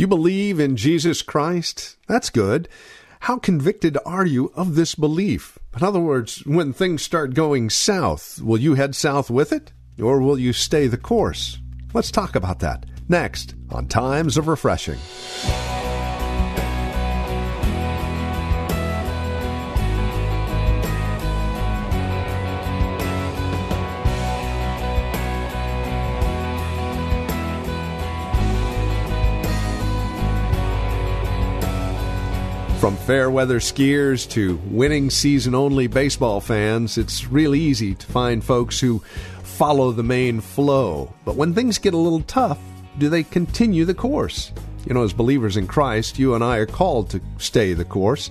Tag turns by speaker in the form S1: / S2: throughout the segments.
S1: You believe in Jesus Christ? That's good. How convicted are you of this belief? In other words, when things start going south, will you head south with it? Or will you stay the course? Let's talk about that next on Times of Refreshing. From fair weather skiers to winning season only baseball fans, it's really easy to find folks who follow the main flow. But when things get a little tough, do they continue the course? You know, as believers in Christ, you and I are called to stay the course,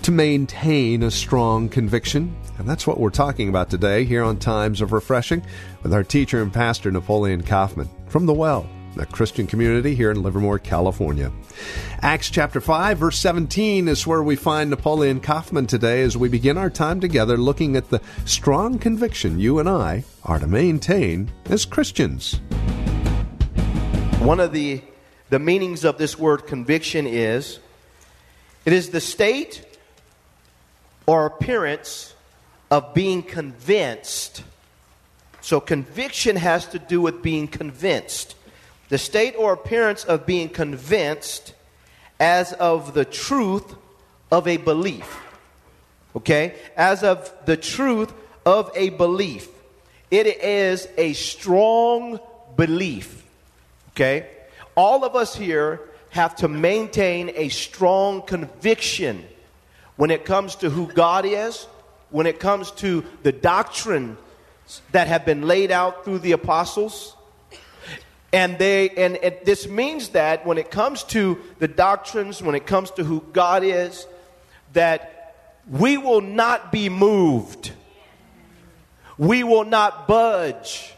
S1: to maintain a strong conviction. And that's what we're talking about today here on Times of Refreshing with our teacher and pastor, Napoleon Kaufman, from The Well, a Christian community here in Livermore, California. Acts chapter 5, verse 17 is where we find Napoleon Kaufman today as we begin our time together looking at the strong conviction you and I are to maintain as Christians.
S2: One of the, the meanings of this word conviction is it is the state or appearance of being convinced. So, conviction has to do with being convinced. The state or appearance of being convinced as of the truth of a belief. Okay? As of the truth of a belief. It is a strong belief. Okay? All of us here have to maintain a strong conviction when it comes to who God is, when it comes to the doctrine that have been laid out through the apostles and they and it, this means that when it comes to the doctrines, when it comes to who God is, that we will not be moved. We will not budge.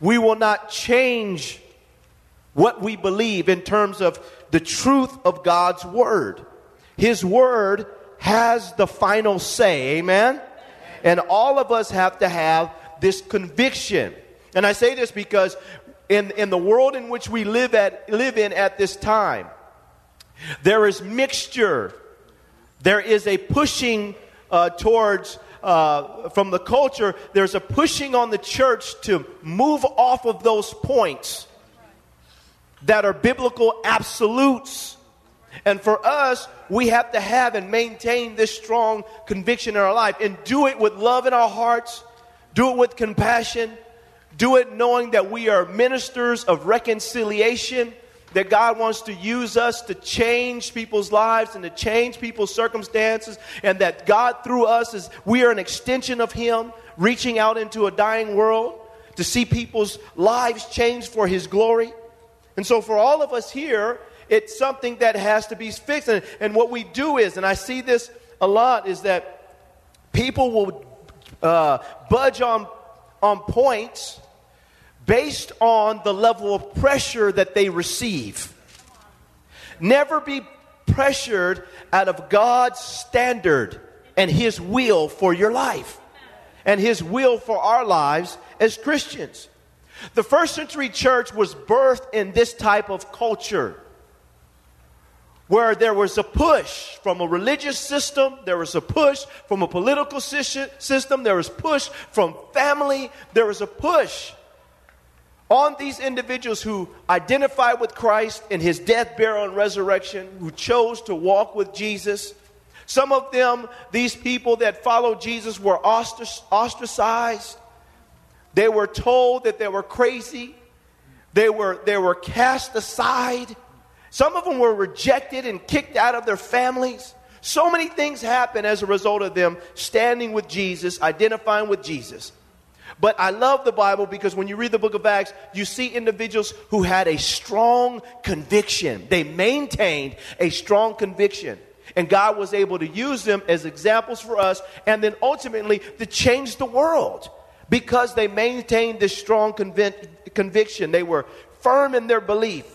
S2: We will not change what we believe in terms of the truth of God's word. His word has the final say. Amen. And all of us have to have this conviction. And I say this because in, in the world in which we live, at, live in at this time, there is mixture. There is a pushing uh, towards, uh, from the culture, there's a pushing on the church to move off of those points that are biblical absolutes. And for us, we have to have and maintain this strong conviction in our life and do it with love in our hearts, do it with compassion, do it knowing that we are ministers of reconciliation, that God wants to use us to change people's lives and to change people's circumstances, and that God through us is we are an extension of Him, reaching out into a dying world to see people's lives changed for His glory. And so, for all of us here, it's something that has to be fixed. And, and what we do is, and I see this a lot, is that people will uh, budge on, on points based on the level of pressure that they receive. Never be pressured out of God's standard and His will for your life and His will for our lives as Christians. The first century church was birthed in this type of culture where there was a push from a religious system, there was a push from a political system, there was push from family, there was a push on these individuals who identified with Christ in his death, burial, and resurrection, who chose to walk with Jesus. Some of them, these people that followed Jesus, were ostracized. They were told that they were crazy. They were, they were cast aside. Some of them were rejected and kicked out of their families. So many things happened as a result of them standing with Jesus, identifying with Jesus. But I love the Bible because when you read the book of Acts, you see individuals who had a strong conviction. They maintained a strong conviction. And God was able to use them as examples for us and then ultimately to change the world because they maintained this strong convic- conviction. They were firm in their belief.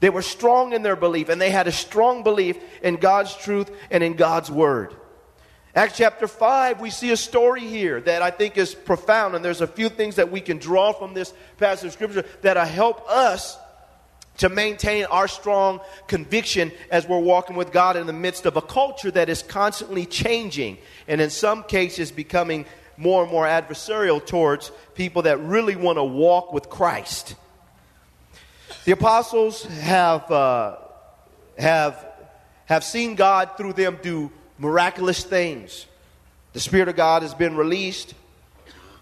S2: They were strong in their belief, and they had a strong belief in God's truth and in God's word. Acts chapter 5, we see a story here that I think is profound, and there's a few things that we can draw from this passage of Scripture that help us to maintain our strong conviction as we're walking with God in the midst of a culture that is constantly changing, and in some cases becoming more and more adversarial towards people that really want to walk with Christ. The apostles have, uh, have, have seen God through them do miraculous things. The Spirit of God has been released.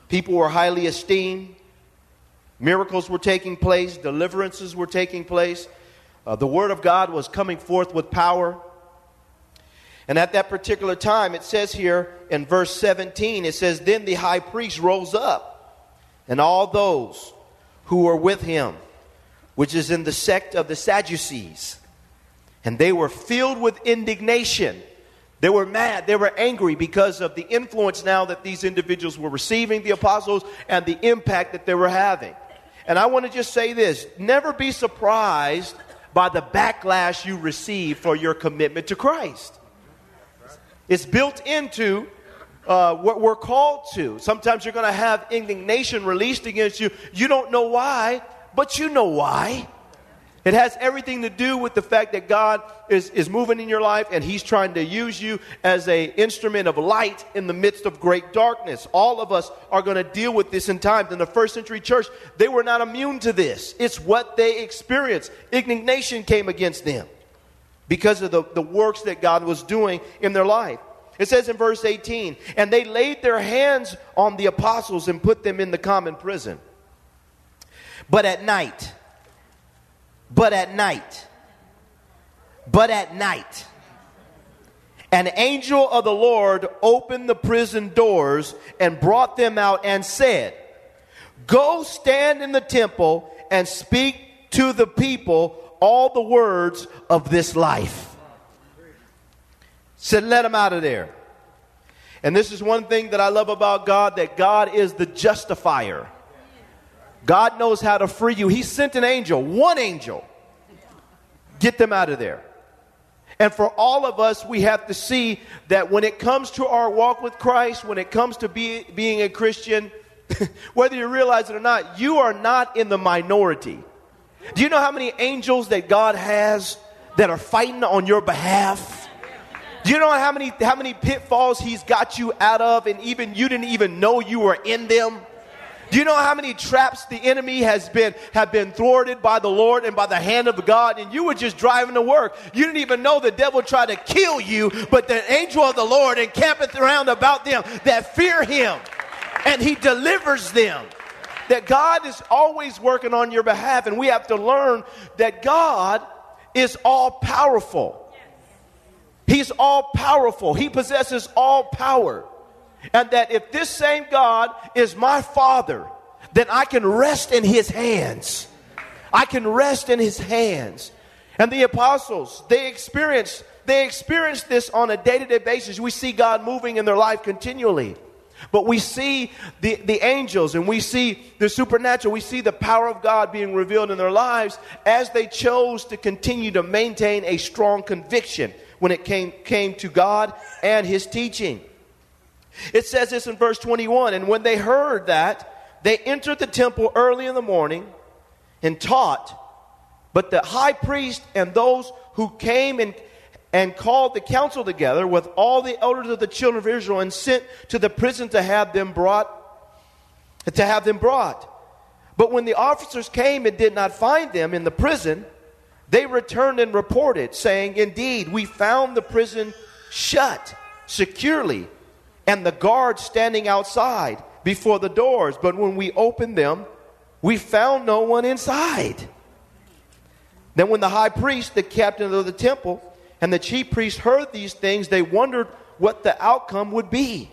S2: People were highly esteemed. Miracles were taking place. Deliverances were taking place. Uh, the Word of God was coming forth with power. And at that particular time, it says here in verse 17, it says, Then the high priest rose up, and all those who were with him, which is in the sect of the Sadducees, and they were filled with indignation. They were mad. They were angry because of the influence now that these individuals were receiving, the apostles, and the impact that they were having. And I want to just say this never be surprised by the backlash you receive for your commitment to Christ. It's built into uh, what we're called to. Sometimes you're going to have indignation released against you. You don't know why, but you know why. It has everything to do with the fact that God is, is moving in your life and He's trying to use you as an instrument of light in the midst of great darkness. All of us are going to deal with this in time. In the first century church, they were not immune to this. It's what they experienced. Indignation came against them because of the, the works that God was doing in their life. It says in verse 18, and they laid their hands on the apostles and put them in the common prison. But at night, but at night, but at night, an angel of the Lord opened the prison doors and brought them out and said, Go stand in the temple and speak to the people all the words of this life. Said, let them out of there. And this is one thing that I love about God that God is the justifier. God knows how to free you. He sent an angel, one angel. Get them out of there. And for all of us, we have to see that when it comes to our walk with Christ, when it comes to be, being a Christian, whether you realize it or not, you are not in the minority. Do you know how many angels that God has that are fighting on your behalf? Do you know how many how many pitfalls he's got you out of and even you didn't even know you were in them? Do you know how many traps the enemy has been have been thwarted by the Lord and by the hand of God and you were just driving to work. You didn't even know the devil tried to kill you, but the angel of the Lord encampeth around about them that fear him and he delivers them that God is always working on your behalf, and we have to learn that God is all powerful. He's all powerful, He possesses all power. And that if this same God is my Father, then I can rest in His hands. I can rest in His hands. And the apostles, they experienced they experienced this on a day-to-day basis. We see God moving in their life continually. But we see the, the angels and we see the supernatural. We see the power of God being revealed in their lives as they chose to continue to maintain a strong conviction when it came, came to God and His teaching. It says this in verse 21 And when they heard that, they entered the temple early in the morning and taught. But the high priest and those who came and and called the council together with all the elders of the children of Israel and sent to the prison to have them brought to have them brought. But when the officers came and did not find them in the prison, they returned and reported, saying, Indeed, we found the prison shut securely, and the guards standing outside before the doors. But when we opened them, we found no one inside. Then, when the high priest, the captain of the temple, and the chief priests heard these things, they wondered what the outcome would be.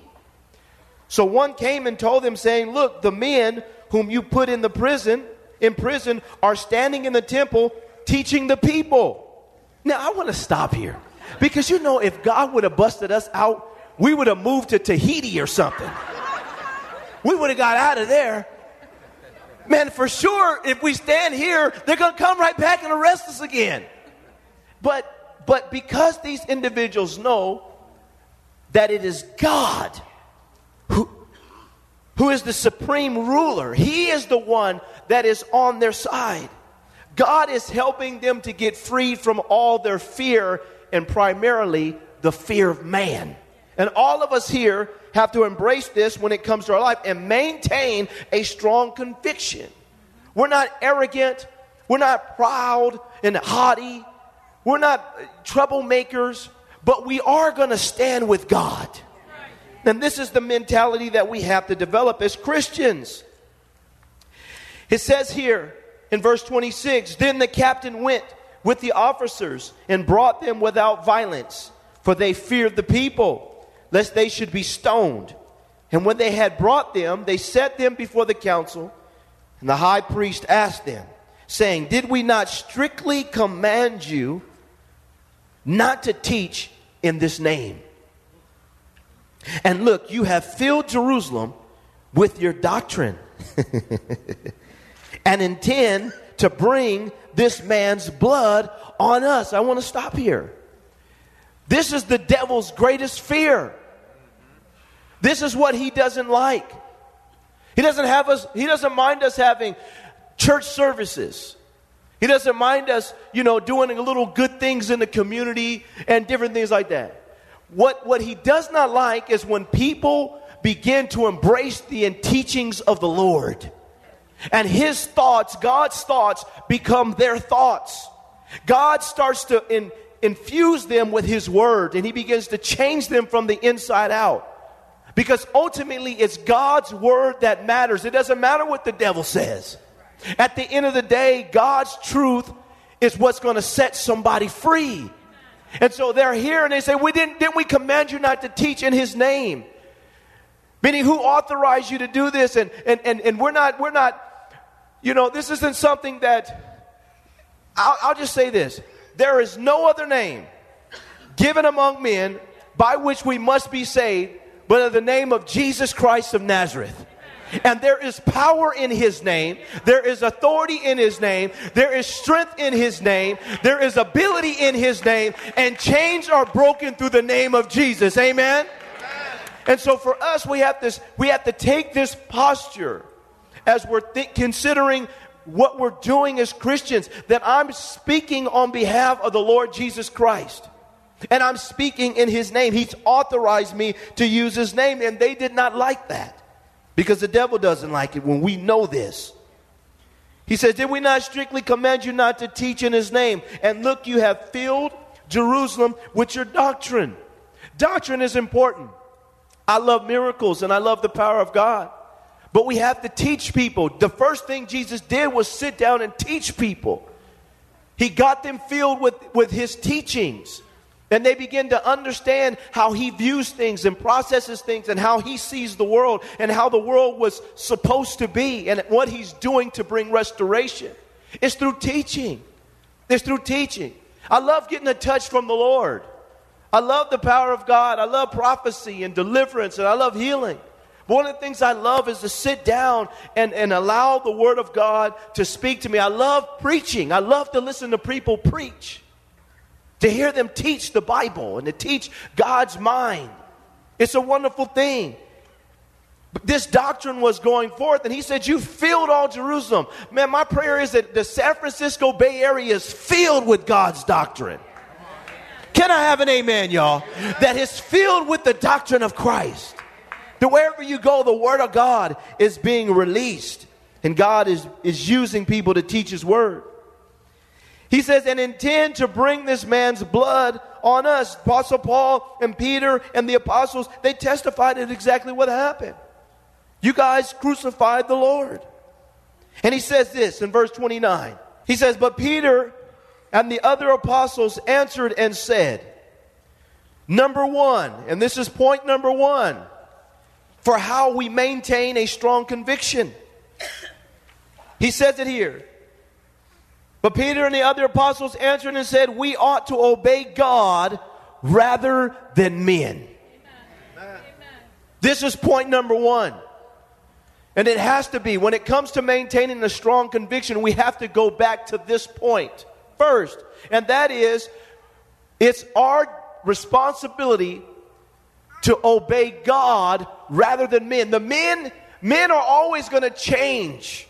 S2: So one came and told them, saying, Look, the men whom you put in the prison, in prison, are standing in the temple teaching the people. Now I want to stop here. Because you know, if God would have busted us out, we would have moved to Tahiti or something. We would have got out of there. Man, for sure, if we stand here, they're going to come right back and arrest us again. But, but because these individuals know that it is God who, who is the supreme ruler, He is the one that is on their side. God is helping them to get freed from all their fear and primarily the fear of man. And all of us here have to embrace this when it comes to our life and maintain a strong conviction. We're not arrogant, we're not proud and haughty, we're not troublemakers, but we are going to stand with God. And this is the mentality that we have to develop as Christians. It says here in verse 26 Then the captain went with the officers and brought them without violence, for they feared the people, lest they should be stoned. And when they had brought them, they set them before the council. And the high priest asked them, saying, Did we not strictly command you not to teach in this name? And look, you have filled Jerusalem with your doctrine and intend to bring this man's blood on us. I want to stop here. This is the devil's greatest fear. This is what he doesn't like. He doesn't have us, he doesn't mind us having church services. He doesn't mind us, you know, doing little good things in the community and different things like that. What, what he does not like is when people begin to embrace the teachings of the Lord. And his thoughts, God's thoughts, become their thoughts. God starts to in, infuse them with his word and he begins to change them from the inside out. Because ultimately, it's God's word that matters. It doesn't matter what the devil says. At the end of the day, God's truth is what's going to set somebody free. And so they're here and they say, We didn't, didn't we command you not to teach in his name? Meaning, who authorized you to do this? And, and, and, and we're not, we're not, you know, this isn't something that, I'll, I'll just say this there is no other name given among men by which we must be saved but in the name of Jesus Christ of Nazareth. And there is power in his name. There is authority in his name. There is strength in his name. There is ability in his name. And chains are broken through the name of Jesus. Amen. And so for us, we have this, we have to take this posture as we're th- considering what we're doing as Christians, that I'm speaking on behalf of the Lord Jesus Christ. And I'm speaking in his name. He's authorized me to use his name. And they did not like that because the devil doesn't like it when we know this. He says, Did we not strictly command you not to teach in his name? And look, you have filled Jerusalem with your doctrine. Doctrine is important. I love miracles and I love the power of God. But we have to teach people. The first thing Jesus did was sit down and teach people. He got them filled with, with his teachings. And they begin to understand how he views things and processes things and how he sees the world and how the world was supposed to be and what he's doing to bring restoration. It's through teaching. It's through teaching. I love getting a touch from the Lord. I love the power of God. I love prophecy and deliverance and I love healing. But one of the things I love is to sit down and, and allow the Word of God to speak to me. I love preaching. I love to listen to people preach to hear them teach the Bible and to teach God's mind. It's a wonderful thing. But this doctrine was going forth, and he said, You filled all Jerusalem. Man, my prayer is that the San Francisco Bay Area is filled with God's doctrine. Can I have an amen, y'all? That is filled with the doctrine of Christ. That wherever you go, the word of God is being released, and God is, is using people to teach his word. He says, and intend to bring this man's blood on us. Apostle Paul and Peter and the apostles, they testified at exactly what happened. You guys crucified the Lord. And he says this in verse 29. He says, But Peter and the other apostles answered and said, Number one, and this is point number one, for how we maintain a strong conviction. He says it here. But Peter and the other apostles answered and said, We ought to obey God rather than men. Amen. This is point number one. And it has to be, when it comes to maintaining a strong conviction, we have to go back to this point first. And that is, it's our responsibility to obey God rather than men. The men, men are always going to change.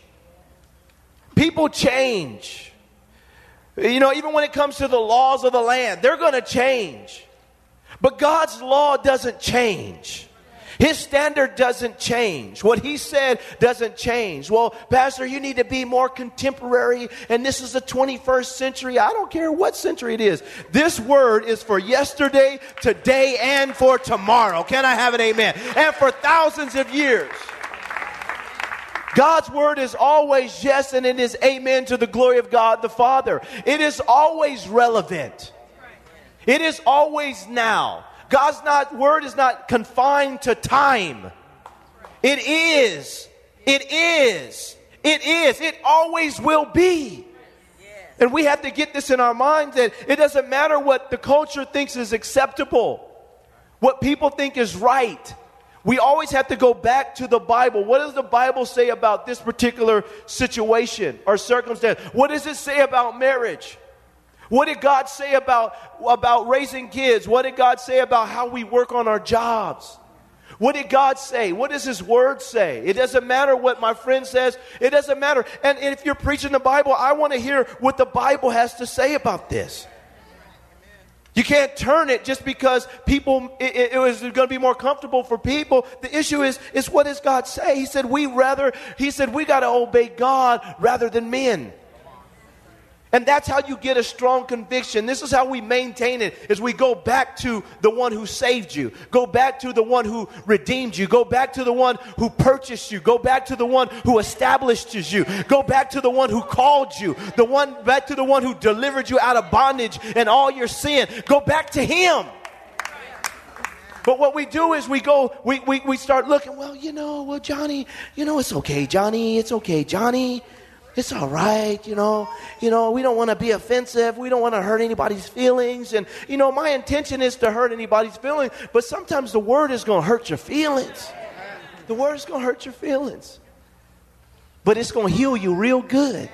S2: People change. You know, even when it comes to the laws of the land, they're going to change. But God's law doesn't change. His standard doesn't change. What he said doesn't change. Well, Pastor, you need to be more contemporary, and this is the 21st century. I don't care what century it is. This word is for yesterday, today, and for tomorrow. Can I have an amen? And for thousands of years. God's word is always yes, and it is amen to the glory of God the Father. It is always relevant. It is always now. God's not, word is not confined to time. It is. It is. It is. It always will be. And we have to get this in our minds that it doesn't matter what the culture thinks is acceptable, what people think is right. We always have to go back to the Bible. What does the Bible say about this particular situation or circumstance? What does it say about marriage? What did God say about, about raising kids? What did God say about how we work on our jobs? What did God say? What does His Word say? It doesn't matter what my friend says. It doesn't matter. And if you're preaching the Bible, I want to hear what the Bible has to say about this. You can't turn it just because people, it, it was going to be more comfortable for people. The issue is, is what does God say? He said, we rather, He said, we got to obey God rather than men. And that's how you get a strong conviction. This is how we maintain it is we go back to the one who saved you. Go back to the one who redeemed you. Go back to the one who purchased you. Go back to the one who established you. Go back to the one who called you. The one back to the one who delivered you out of bondage and all your sin. Go back to him. But what we do is we go, we, we, we start looking, well, you know, well, Johnny, you know, it's okay, Johnny, it's okay, Johnny it's all right, you know. You know, we don't want to be offensive. We don't want to hurt anybody's feelings. And, you know, my intention is to hurt anybody's feelings, but sometimes the word is going to hurt your feelings. The word is going to hurt your feelings. But it's going to heal you real good.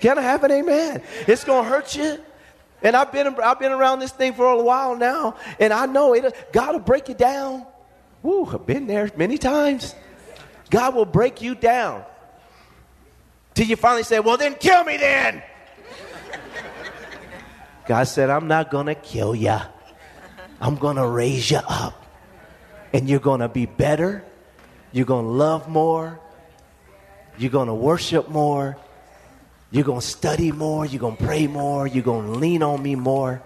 S2: Can I have an amen? It's going to hurt you. And I've been, I've been around this thing for a while now, and I know it, God will break you down. Woo, I've been there many times. God will break you down. Till you finally say, Well, then kill me then. God said, I'm not going to kill you. I'm going to raise you up. And you're going to be better. You're going to love more. You're going to worship more. You're going to study more. You're going to pray more. You're going to lean on me more.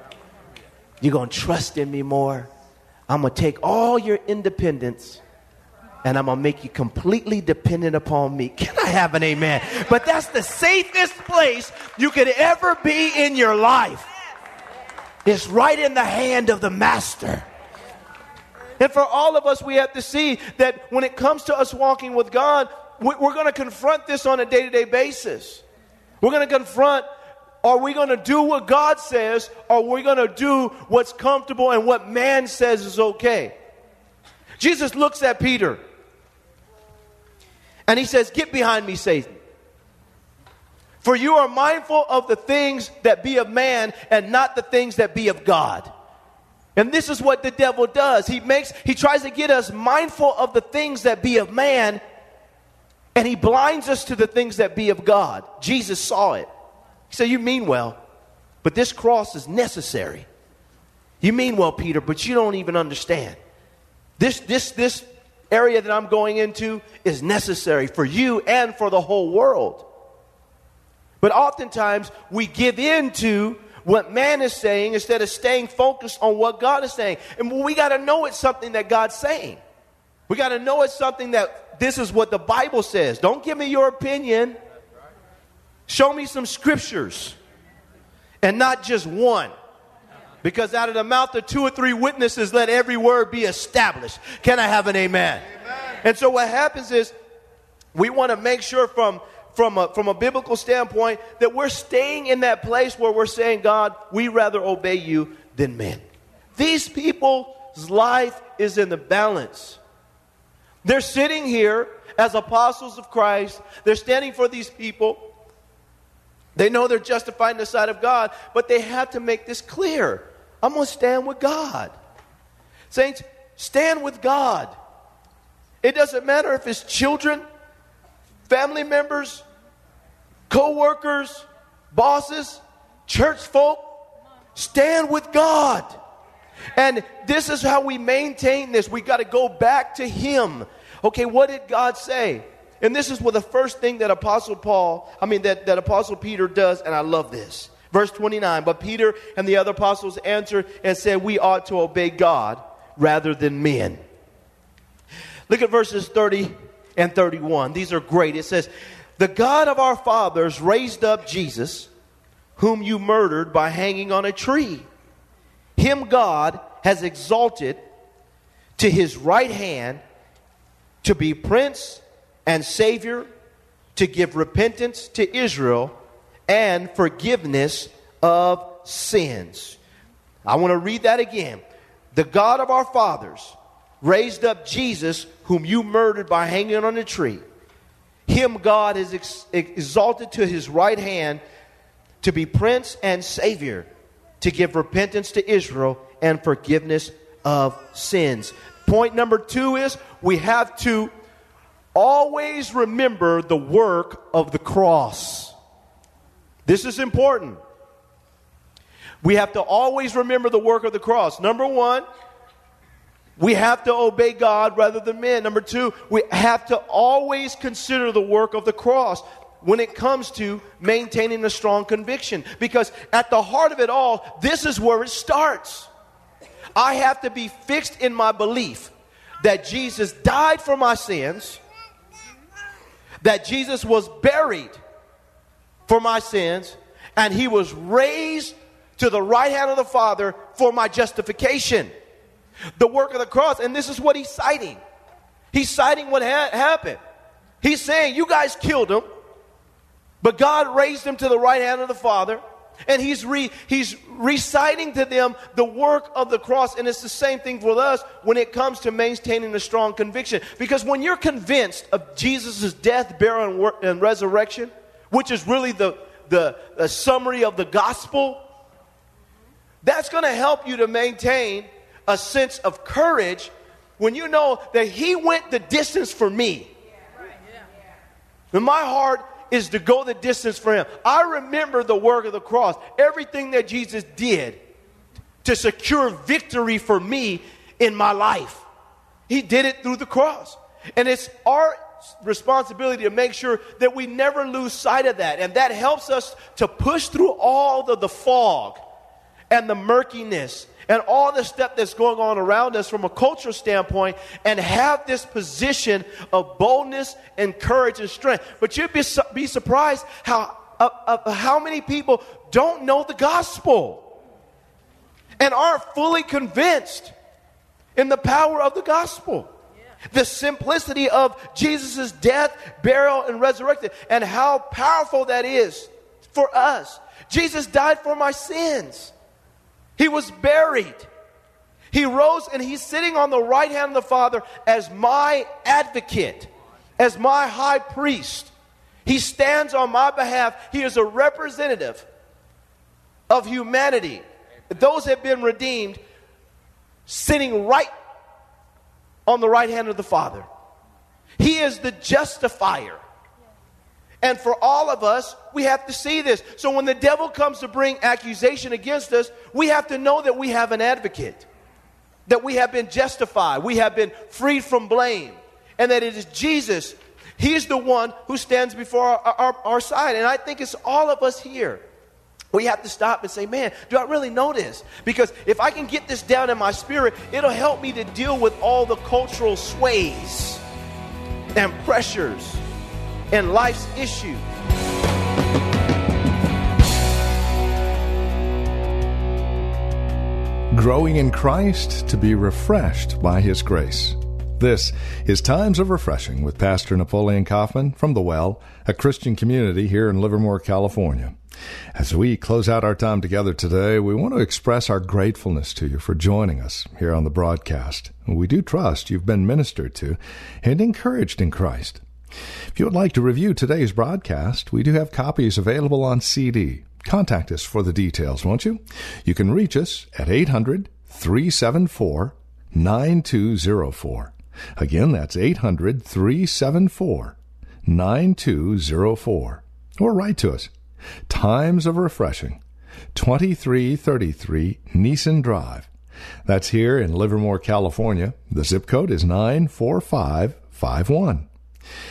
S2: You're going to trust in me more. I'm going to take all your independence and I'm to make you completely dependent upon me. Can I have an amen? But that's the safest place you could ever be in your life. It's right in the hand of the master. And for all of us, we have to see that when it comes to us walking with God, we're to confront this on a day to day basis. We're to confront are we going to do what God says, or are we going to do what's comfortable and what man says is okay? Jesus looks at Peter and he says, Get behind me, Satan. For you are mindful of the things that be of man and not the things that be of God. And this is what the devil does. He makes he tries to get us mindful of the things that be of man and he blinds us to the things that be of God. Jesus saw it. He said, "You mean well, but this cross is necessary." You mean well, Peter, but you don't even understand. This this this area that I'm going into is necessary for you and for the whole world. But oftentimes we give in to what man is saying instead of staying focused on what God is saying. And we got to know it's something that God's saying. We got to know it's something that this is what the Bible says. Don't give me your opinion. Show me some scriptures and not just one. Because out of the mouth of two or three witnesses, let every word be established. Can I have an amen? amen. And so what happens is we want to make sure from from a, from a biblical standpoint that we're staying in that place where we're saying, God, we rather obey you than men. These people's life is in the balance. They're sitting here as apostles of Christ. They're standing for these people. They know they're justified in the sight of God, but they have to make this clear. I'm going to stand with God. Saints, stand with God. It doesn't matter if it's children, family members, co workers, bosses, church folk. Stand with God. And this is how we maintain this. We got to go back to Him. Okay, what did God say? And this is what the first thing that Apostle Paul, I mean, that, that Apostle Peter does, and I love this. Verse 29 But Peter and the other apostles answered and said, We ought to obey God rather than men. Look at verses 30 and 31. These are great. It says, The God of our fathers raised up Jesus, whom you murdered by hanging on a tree. Him God has exalted to his right hand to be prince and Savior to give repentance to Israel and forgiveness of sins. I want to read that again. The God of our fathers raised up Jesus, whom you murdered by hanging on a tree. Him God is ex- exalted to his right hand to be prince and savior, to give repentance to Israel and forgiveness of sins. Point number two is we have to always remember the work of the cross. This is important. We have to always remember the work of the cross. Number one, we have to obey God rather than men. Number two, we have to always consider the work of the cross when it comes to maintaining a strong conviction. Because at the heart of it all, this is where it starts. I have to be fixed in my belief that Jesus died for my sins that Jesus was buried for my sins and he was raised to the right hand of the Father for my justification. The work of the cross, and this is what he's citing. He's citing what ha- happened. He's saying, You guys killed him, but God raised him to the right hand of the Father and he's, re, he's reciting to them the work of the cross. And it's the same thing for us when it comes to maintaining a strong conviction. Because when you're convinced of Jesus' death, burial, and, and resurrection, which is really the, the, the summary of the gospel, that's going to help you to maintain a sense of courage when you know that He went the distance for me. In my heart is to go the distance for him. I remember the work of the cross, everything that Jesus did to secure victory for me in my life. He did it through the cross. And it's our responsibility to make sure that we never lose sight of that. And that helps us to push through all the, the fog and the murkiness and all the stuff that's going on around us from a cultural standpoint and have this position of boldness and courage and strength. But you'd be, be surprised how, uh, uh, how many people don't know the gospel and aren't fully convinced in the power of the gospel. The simplicity of Jesus' death, burial, and resurrection, and how powerful that is for us. Jesus died for my sins. He was buried. He rose and he's sitting on the right hand of the Father as my advocate, as my high priest. He stands on my behalf. He is a representative of humanity. Those have been redeemed, sitting right on the right hand of the Father. He is the justifier. And for all of us, we have to see this. So when the devil comes to bring accusation against us, we have to know that we have an advocate, that we have been justified, we have been freed from blame, and that it is Jesus. He's the one who stands before our, our, our side. And I think it's all of us here. We have to stop and say, man, do I really know this? Because if I can get this down in my spirit, it'll help me to deal with all the cultural sways and pressures and life's issues.
S1: growing in Christ to be refreshed by His grace. This is Times of Refreshing with Pastor Napoleon Kaufman from The Well, a Christian community here in Livermore, California. As we close out our time together today, we want to express our gratefulness to you for joining us here on the broadcast. We do trust you've been ministered to and encouraged in Christ. If you would like to review today's broadcast, we do have copies available on CD. Contact us for the details, won't you? You can reach us at 800 374 9204. Again, that's 800 374 9204. Or write to us. Times of Refreshing, 2333 Nissen Drive. That's here in Livermore, California. The zip code is 94551.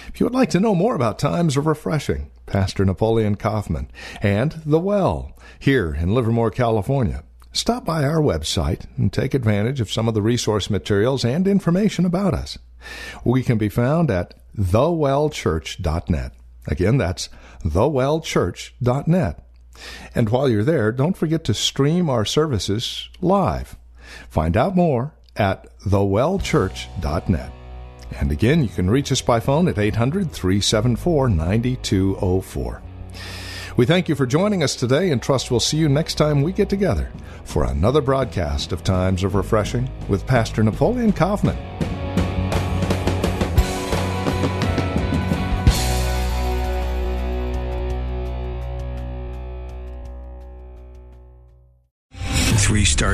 S1: If you would like to know more about Times of Refreshing, Pastor Napoleon Kaufman, and The Well, here in Livermore, California, stop by our website and take advantage of some of the resource materials and information about us. We can be found at thewellchurch.net. Again, that's thewellchurch.net. And while you're there, don't forget to stream our services live. Find out more at thewellchurch.net. And again, you can reach us by phone at 800 374 9204. We thank you for joining us today and trust we'll see you next time we get together for another broadcast of Times of Refreshing with Pastor Napoleon Kaufman.